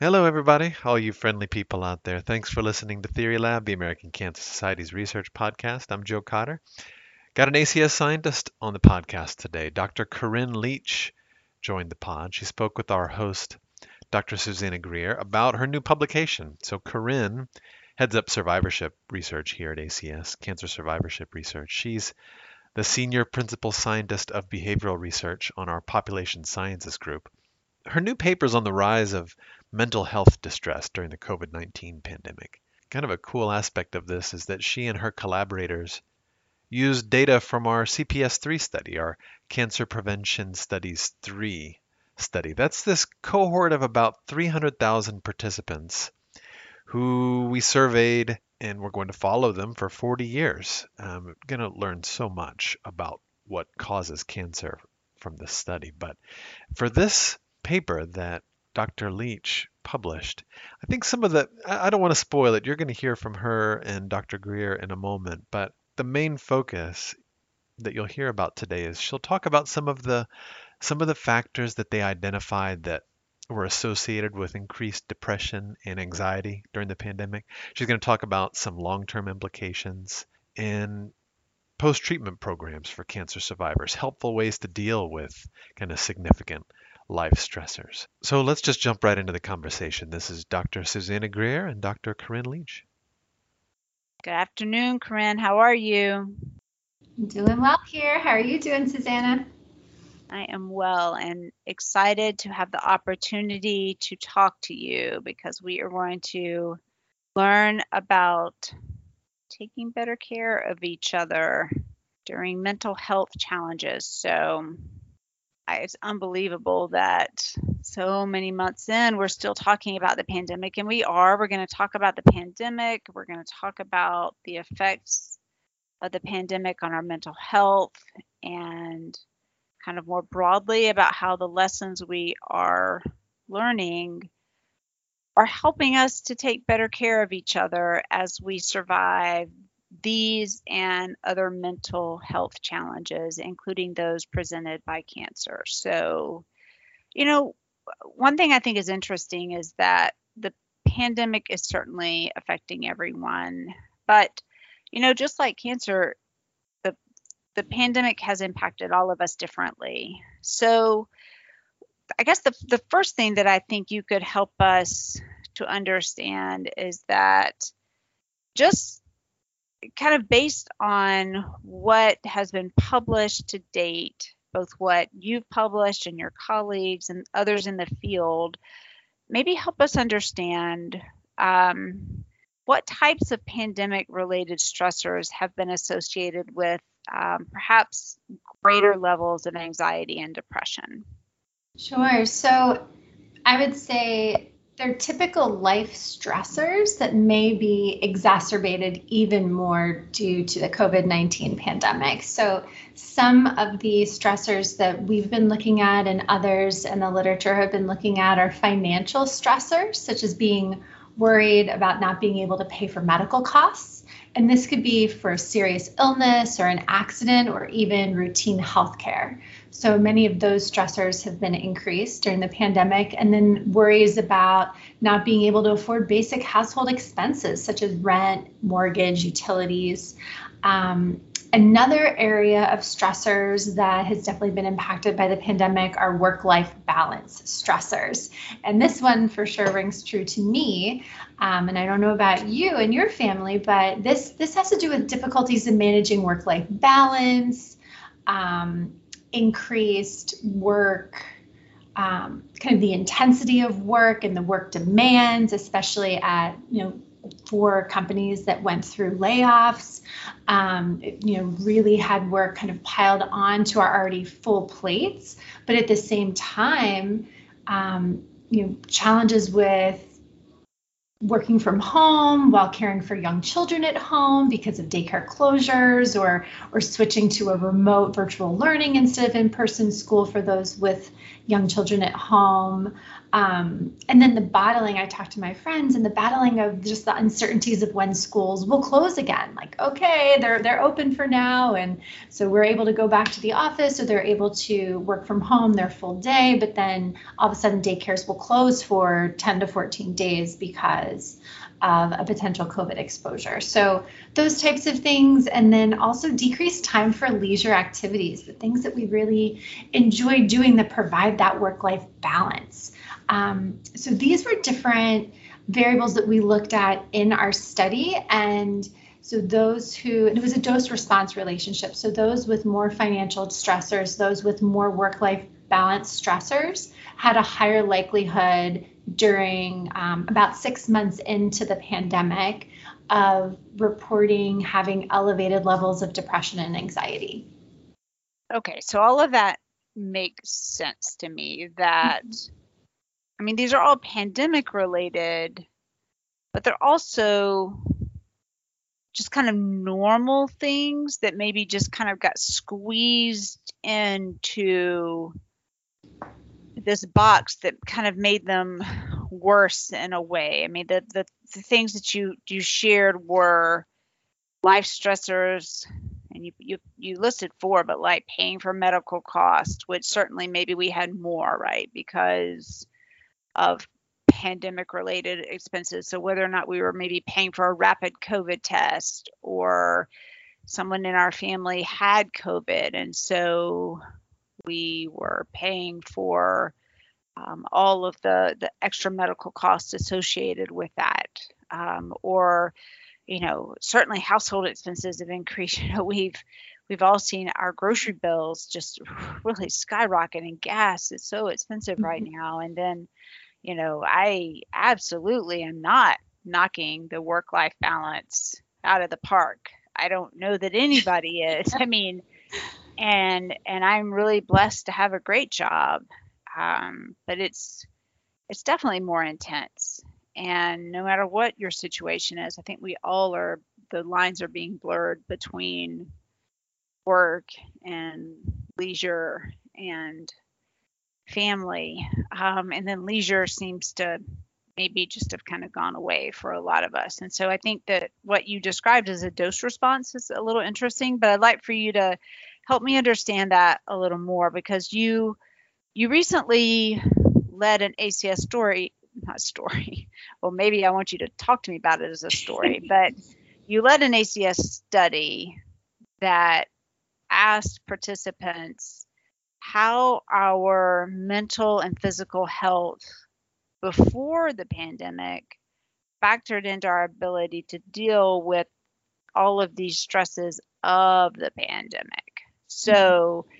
Hello, everybody, all you friendly people out there. Thanks for listening to Theory Lab, the American Cancer Society's research podcast. I'm Joe Cotter. Got an ACS scientist on the podcast today. Dr. Corinne Leach joined the pod. She spoke with our host, Dr. Susanna Greer, about her new publication. So, Corinne heads up survivorship research here at ACS, cancer survivorship research. She's the senior principal scientist of behavioral research on our population sciences group. Her new paper is on the rise of mental health distress during the COVID 19 pandemic. Kind of a cool aspect of this is that she and her collaborators used data from our CPS 3 study, our Cancer Prevention Studies 3 study. That's this cohort of about 300,000 participants who we surveyed and we're going to follow them for 40 years. Um, I'm going to learn so much about what causes cancer from this study. But for this paper that Dr. Leach published, I think some of the, I don't want to spoil it, you're going to hear from her and Dr. Greer in a moment, but the main focus that you'll hear about today is she'll talk about some of the some of the factors that they identified that were associated with increased depression and anxiety during the pandemic. She's going to talk about some long-term implications and post-treatment programs for cancer survivors, helpful ways to deal with kind of significant life stressors. So let's just jump right into the conversation. This is Dr. Susanna Greer and Dr. Corinne Leach. Good afternoon, Corinne. How are you? I'm doing well here. How are you doing, Susanna? I am well and excited to have the opportunity to talk to you because we are going to learn about taking better care of each other during mental health challenges. So it's unbelievable that so many months in, we're still talking about the pandemic, and we are. We're going to talk about the pandemic. We're going to talk about the effects of the pandemic on our mental health and kind of more broadly about how the lessons we are learning are helping us to take better care of each other as we survive these and other mental health challenges, including those presented by cancer. So, you know, one thing I think is interesting is that the pandemic is certainly affecting everyone, but, you know, just like cancer, the the pandemic has impacted all of us differently. So, I guess the the first thing that I think you could help us to understand is that just kind of based on what has been published to date, both what you've published and your colleagues and others in the field, maybe help us understand um, what types of pandemic related stressors have been associated with um, perhaps greater levels of anxiety and depression. Sure. So I would say they're typical life stressors that may be exacerbated even more due to the COVID 19 pandemic. So, some of the stressors that we've been looking at and others in the literature have been looking at are financial stressors, such as being worried about not being able to pay for medical costs. And this could be for a serious illness or an accident or even routine health care. So many of those stressors have been increased during the pandemic, and then worries about not being able to afford basic household expenses such as rent, mortgage, utilities. Um, another area of stressors that has definitely been impacted by the pandemic are work life balance stressors. And this one for sure rings true to me. Um, and I don't know about you and your family, but this, this has to do with difficulties in managing work life balance. Um, increased work, um, kind of the intensity of work and the work demands, especially at, you know, for companies that went through layoffs, um, you know, really had work kind of piled on to our already full plates. But at the same time, um, you know, challenges with working from home while caring for young children at home because of daycare closures or or switching to a remote virtual learning instead of in-person school for those with young children at home Um, and then the battling, I talked to my friends and the battling of just the uncertainties of when schools will close again. Like, okay, they're they're open for now. And so we're able to go back to the office or they're able to work from home their full day, but then all of a sudden daycares will close for 10 to 14 days because of a potential COVID exposure. So those types of things, and then also decreased time for leisure activities, the things that we really enjoy doing that provide that work-life balance. Um, so these were different variables that we looked at in our study and so those who it was a dose response relationship so those with more financial stressors those with more work life balance stressors had a higher likelihood during um, about six months into the pandemic of reporting having elevated levels of depression and anxiety. Okay, so all of that makes sense to me that, mm-hmm. I mean, these are all pandemic related, but they're also just kind of normal things that maybe just kind of got squeezed into this box that kind of made them worse in a way. I mean, the the, the things that you you shared were life stressors, and you you you listed four, but like paying for medical costs, which certainly maybe we had more, right, because of pandemic related expenses. So whether or not we were maybe paying for a rapid COVID test or someone in our family had COVID, and so we were paying for um, all of the the extra medical costs associated with that, um, or you know certainly household expenses have increased. You know we've we've all seen our grocery bills just really skyrocket, and gas is so expensive mm-hmm. right now. And then you know I absolutely am not knocking the work life balance out of the park. I don't know that anybody is. I mean, and and I'm really blessed to have a great job. Um, but it's it's definitely more intense. And no matter what your situation is, I think we all are the lines are being blurred between work and leisure and family. Um, and then leisure seems to maybe just have kind of gone away for a lot of us. And so I think that what you described as a dose response is a little interesting, but I'd like for you to help me understand that a little more because you you recently led an ACS story not story well maybe I want you to talk to me about it as a story but you led an ACS study that asked participants how our mental and physical health before the pandemic factored into our ability to deal with all of these stresses of the pandemic. So, mm-hmm.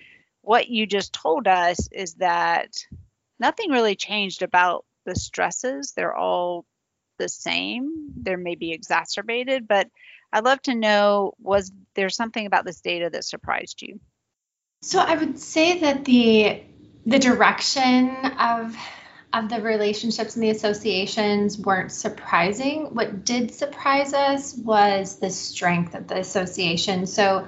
what you just told us is that nothing really changed about the stresses. They're all the same. They're maybe exacerbated, but I'd love to know was there something about this data that surprised you? So I would say that the the direction of of the relationships and the associations weren't surprising. What did surprise us was the strength of the association. So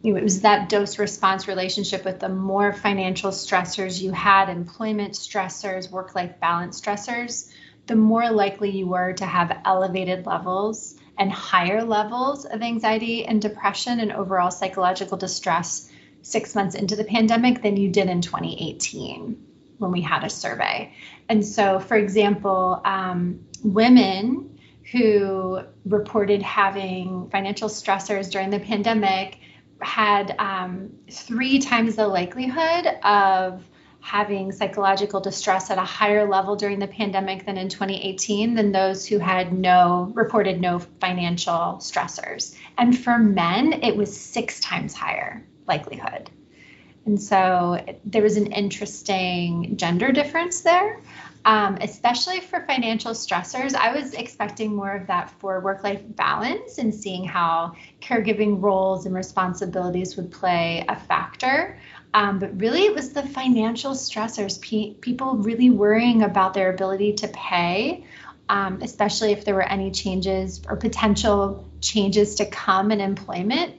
you know, it was that dose response relationship with the more financial stressors you had, employment stressors, work life balance stressors, the more likely you were to have elevated levels and higher levels of anxiety and depression and overall psychological distress six months into the pandemic than you did in 2018 when we had a survey. And so, for example, um, women who reported having financial stressors during the pandemic had um, three times the likelihood of having psychological distress at a higher level during the pandemic than in 2018 than those who had no reported no financial stressors. And for men, it was six times higher likelihood. And so there was an interesting gender difference there um, especially for financial stressors. I was expecting more of that for work life balance and seeing how caregiving roles and responsibilities would play a factor. Um, but really, it was the financial stressors, P- people really worrying about their ability to pay. Um, especially if there were any changes or potential changes to come in employment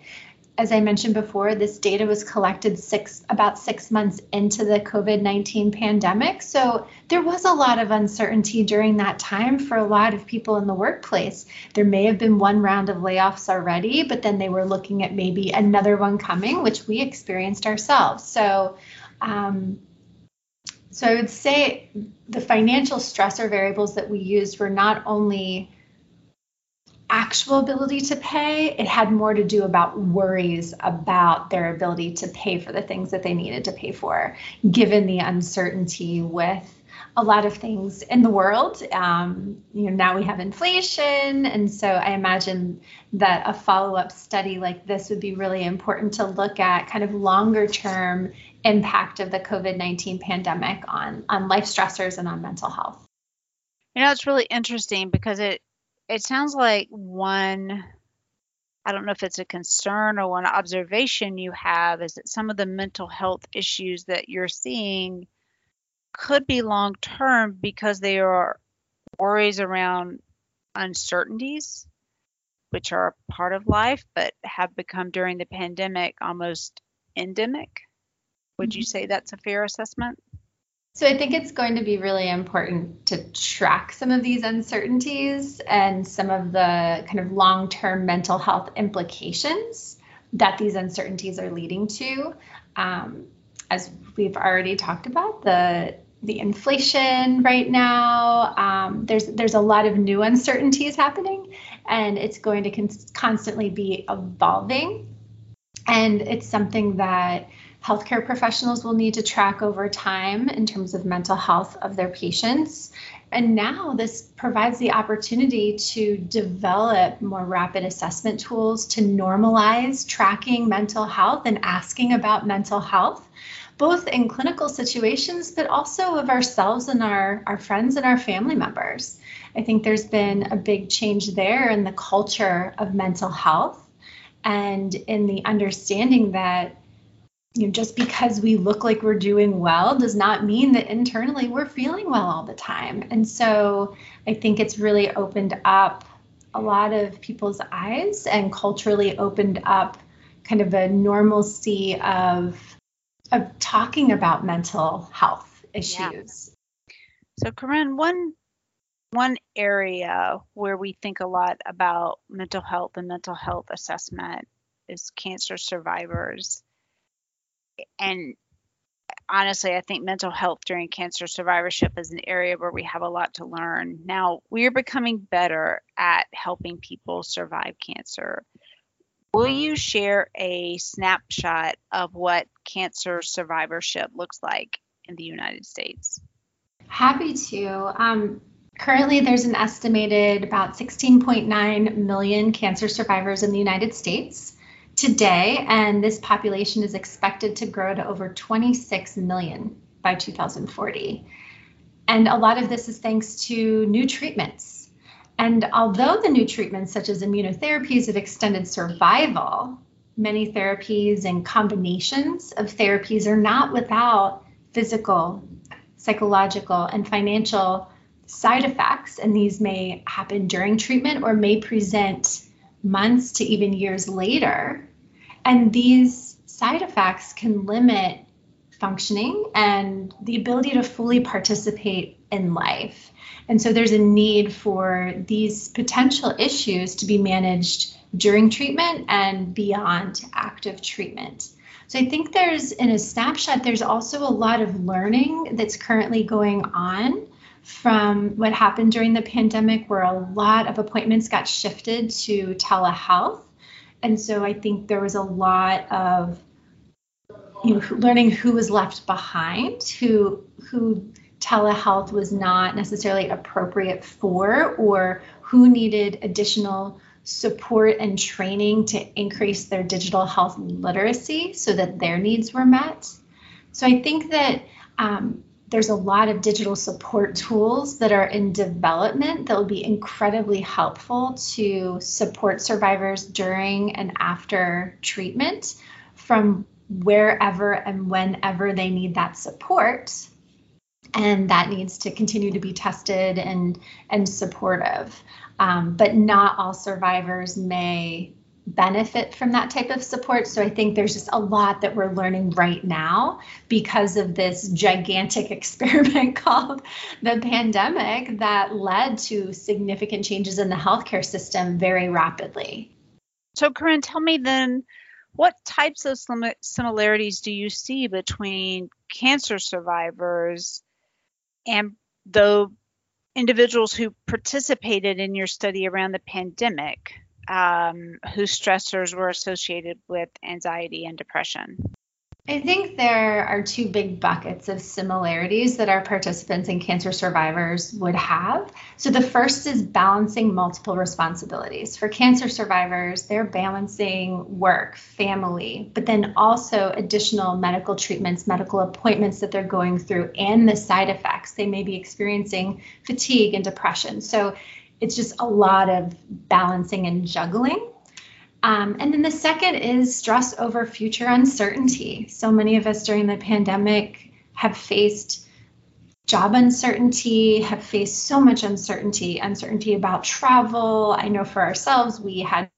as I mentioned before, this data was collected six about six months into the COVID 19 pandemic. So there was a lot of uncertainty during that time for a lot of people in the workplace. There may have been one round of layoffs already, but then they were looking at maybe another one coming, which we experienced ourselves. So, um, so I would say the financial stressor variables that we used were not only actual ability to pay, it had more to do about worries about their ability to pay for the things that they needed to pay for, given the uncertainty with a lot of things in the world. Um, you know, now we have inflation, and so I imagine that a follow-up study like this would be really important to look at kind of longer-term impact of the COVID-19 pandemic on on life stressors and on mental health. You know, it's really interesting because it it sounds like one I don't know if it's a concern or one observation you have is that some of the mental health issues that you're seeing could be long term because they are worries around uncertainties, which are a part of life, but have become during the pandemic almost endemic. Would you mm-hmm. say that's a fair assessment? So I think it's going to be really important to track some of these uncertainties and some of the kind of long-term mental health implications that these uncertainties are leading to. Um, as we've already talked about, the the inflation right now. Um, there's there's a lot of new uncertainties happening, and it's going to con- constantly be evolving. And it's something that healthcare professionals will need to track over time in terms of mental health of their patients. And now this provides the opportunity to develop more rapid assessment tools to normalize tracking mental health and asking about mental health, both in clinical situations, but also of ourselves and our, our friends and our family members. I think there's been a big change there in the culture of mental health and in the understanding that you know, just because we look like we're doing well does not mean that internally we're feeling well all the time. And so I think it's really opened up a lot of people's eyes and culturally opened up kind of a normalcy of of talking about mental health issues. Yeah. So Corinne, one one area where we think a lot about mental health and mental health assessment is cancer survivors and honestly, I think mental health during cancer survivorship is an area where we have a lot to learn. Now, we are becoming better at helping people survive cancer. Will you share a snapshot of what cancer survivorship looks like in the United States? Happy to. Um, currently, there's an estimated about 16.9 million cancer survivors in the United States today, and this population is expected to grow to over 26 million by 2040. And a lot of this is thanks to new treatments. And although the new treatments, such as immunotherapies, have extended survival, many therapies and combinations of therapies are not without physical, psychological, and financial side effects. And these may happen during treatment or may present months to even years later. And these side effects can limit functioning and the ability to fully participate in life. And so there's a need for these potential issues to be managed during treatment and beyond active treatment. So I think there's, in a snapshot, there's also a lot of learning that's currently going on from what happened during the pandemic, where a lot of appointments got shifted to telehealth. And so I think there was a lot of you know, learning who was left behind, who who telehealth was not necessarily appropriate for, or who needed additional support and training to increase their digital health literacy so that their needs were met. So I think that um, there's a lot of digital support tools that are in development that will be incredibly helpful to support survivors during and after treatment from wherever and whenever they need that support. And that needs to continue to be tested and and supportive. Um, but not all survivors may benefit from that type of support. So I think there's just a lot that we're learning right now because of this gigantic experiment called the pandemic that led to significant changes in the healthcare system very rapidly. So, Corinne, tell me then what types of similarities do you see between cancer survivors and the individuals who participated in your study around the pandemic? Um, whose stressors were associated with anxiety and depression? I think there are two big buckets of similarities that our participants and cancer survivors would have. So, the first is balancing multiple responsibilities. For cancer survivors, they're balancing work, family, but then also additional medical treatments, medical appointments that they're going through, and the side effects. They may be experiencing fatigue and depression. So, it's just a lot of balancing and juggling. Um, and then the second is stress over future uncertainty. So many of us during the pandemic have faced job uncertainty, have faced so much uncertainty, uncertainty about travel. I know for ourselves, we had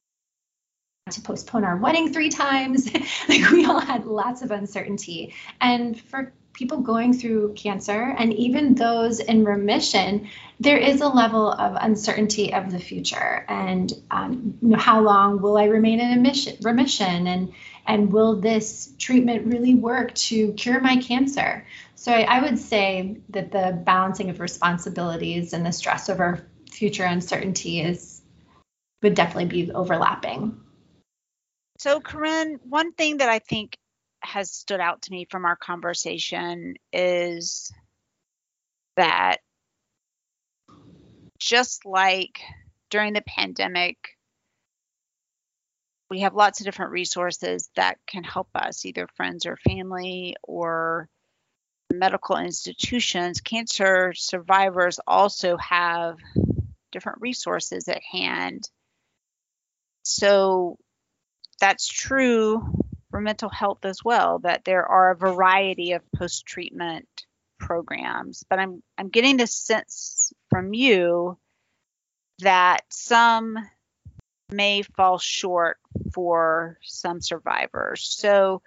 to postpone our wedding three times. like we all had lots of uncertainty. And for people going through cancer and even those in remission, there is a level of uncertainty of the future and um, you know, how long will I remain in remission and and will this treatment really work to cure my cancer? So I, I would say that the balancing of responsibilities and the stress over future uncertainty is would definitely be overlapping. So, Corinne, one thing that I think has stood out to me from our conversation is that just like during the pandemic, we have lots of different resources that can help us, either friends or family or medical institutions. Cancer survivors also have different resources at hand. So that's true for mental health as well, that there are a variety of post treatment programs. But I'm I'm getting the sense from you that some may fall short for some survivors. So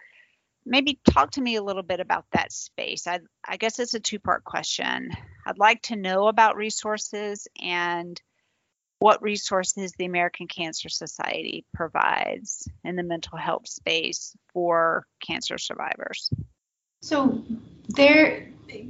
maybe talk to me a little bit about that space. I, I guess it's a two part question. I'd like to know about resources and what resources the American Cancer Society provides in the mental health space for cancer survivors. So there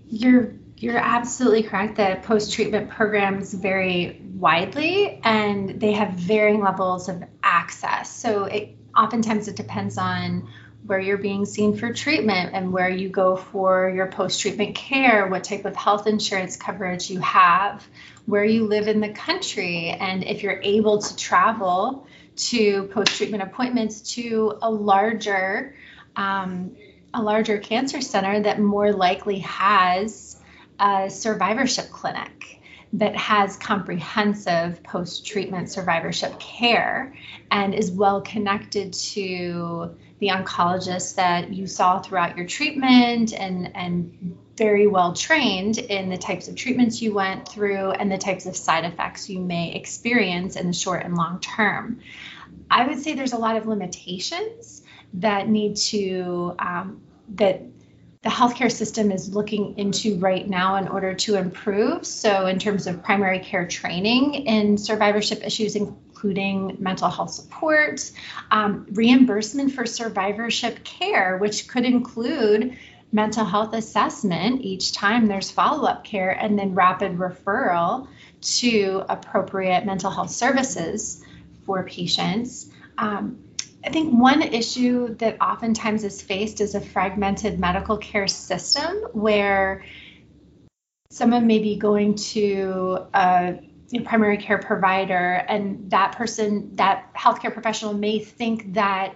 you're you're absolutely correct that post-treatment programs vary widely and they have varying levels of access. So it oftentimes it depends on where you're being seen for treatment and where you go for your post treatment care, what type of health insurance coverage you have, where you live in the country, and if you're able to travel to post treatment appointments to a larger um, a larger cancer center that more likely has a survivorship clinic that has comprehensive post treatment survivorship care and is well connected to the oncologist that you saw throughout your treatment and and very well trained in the types of treatments you went through and the types of side effects you may experience in the short and long term. I would say there's a lot of limitations that need to um, that the healthcare system is looking into right now in order to improve. So, in terms of primary care training in survivorship issues, including mental health support, um, reimbursement for survivorship care, which could include mental health assessment each time there's follow up care, and then rapid referral to appropriate mental health services for patients. Um, I think one issue that oftentimes is faced is a fragmented medical care system where someone may be going to a primary care provider and that person, that healthcare professional may think that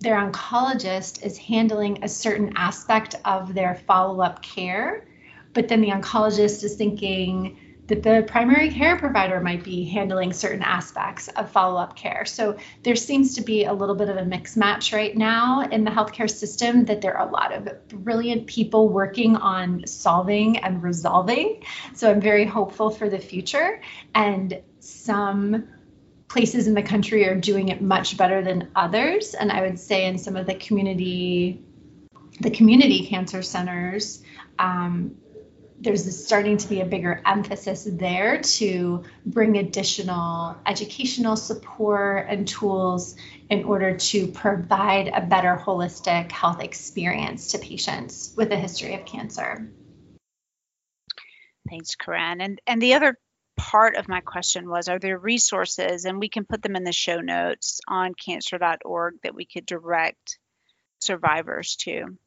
their oncologist is handling a certain aspect of their follow up care, but then the oncologist is thinking, that the primary care provider might be handling certain aspects of follow up care. So there seems to be a little bit of a mix match right now in the healthcare system that there are a lot of brilliant people working on solving and resolving. So I'm very hopeful for the future and some places in the country are doing it much better than others. And I would say in some of the community, the community cancer centers, um, there's starting to be a bigger emphasis there to bring additional educational support and tools in order to provide a better holistic health experience to patients with a history of cancer. Thanks, Corinne. And and the other part of my question was are there resources and we can put them in the show notes on cancer.org that we could direct survivors to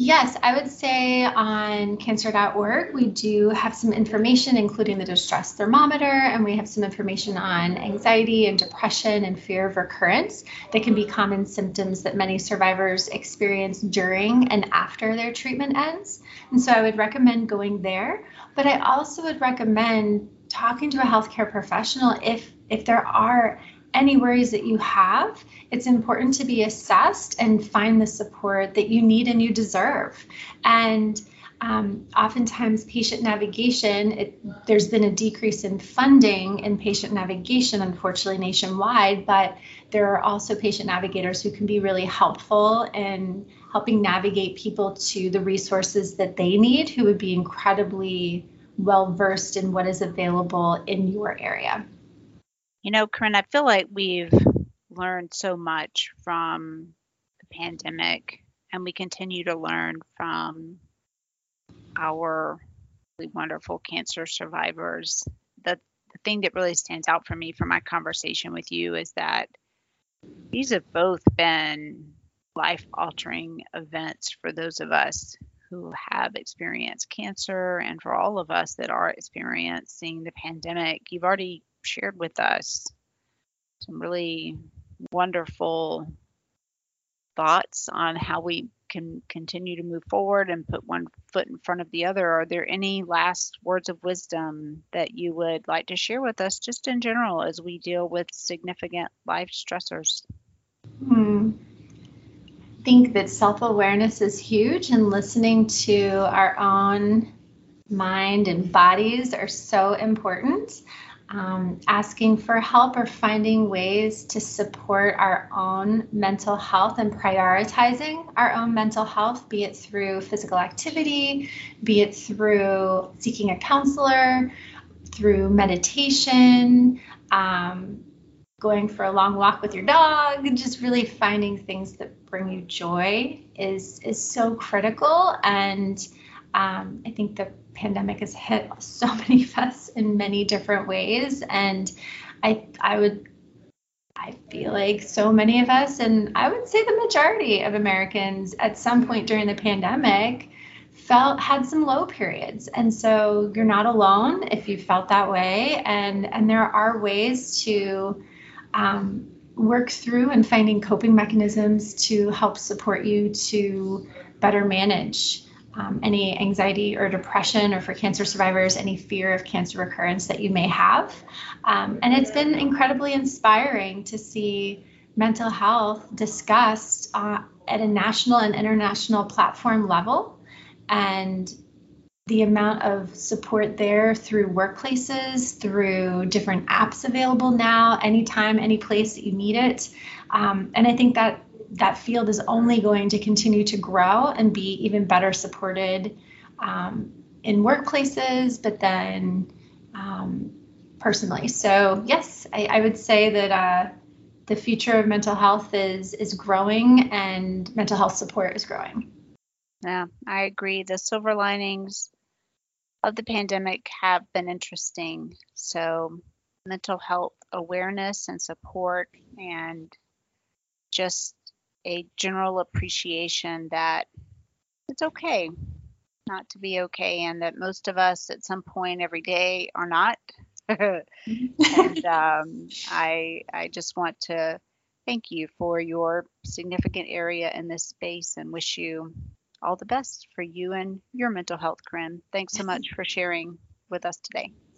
Yes, I would say on cancer.org, we do have some information, including the distress thermometer, and we have some information on anxiety and depression and fear of recurrence that can be common symptoms that many survivors experience during and after their treatment ends. And so I would recommend going there. But I also would recommend talking to a healthcare professional if if there are any worries that you have, it's important to be assessed and find the support that you need and you deserve. And um, oftentimes, patient navigation, it, there's been a decrease in funding in patient navigation, unfortunately, nationwide, but there are also patient navigators who can be really helpful in helping navigate people to the resources that they need, who would be incredibly well versed in what is available in your area. You know, Corinne, I feel like we've learned so much from the pandemic, and we continue to learn from our really wonderful cancer survivors. The, the thing that really stands out for me from my conversation with you is that these have both been life altering events for those of us who have experienced cancer and for all of us that are experiencing the pandemic. You've already shared with us some really wonderful thoughts on how we can continue to move forward and put one foot in front of the other. Are there any last words of wisdom that you would like to share with us, just in general, as we deal with significant life stressors? Hmm. I think that self awareness is huge, and listening to our own mind and bodies are so important um, asking for help or finding ways to support our own mental health and prioritizing our own mental health, be it through physical activity, be it through seeking a counselor, through meditation, um, going for a long walk with your dog, just really finding things that bring you joy is is so critical. And um, I think the pandemic has hit so many of us in many different ways, and I I would I feel like so many of us, and I would say the majority of Americans, at some point during the pandemic, felt had some low periods, and so you're not alone if you felt that way, and and there are ways to um, work through and finding coping mechanisms to help support you to better manage um, any anxiety or depression, or for cancer survivors, any fear of cancer recurrence that you may have. Um, and it's been incredibly inspiring to see mental health discussed uh, at a national and international platform level. And the amount of support there through workplaces, through different apps available now, anytime, any place that you need it. Um, and I think that that field is only going to continue to grow and be even better supported um, in workplaces, but then um, personally. So yes, I, I would say that uh, the future of mental health is is growing, and mental health support is growing. Yeah, I agree. The silver linings of the pandemic have been interesting. So mental health awareness and support and just a general appreciation that it's okay not to be okay and that most of us at some point every day are not and um, I, I just want to thank you for your significant area in this space and wish you all the best for you and your mental health, Corinne. Thanks so much for sharing with us today.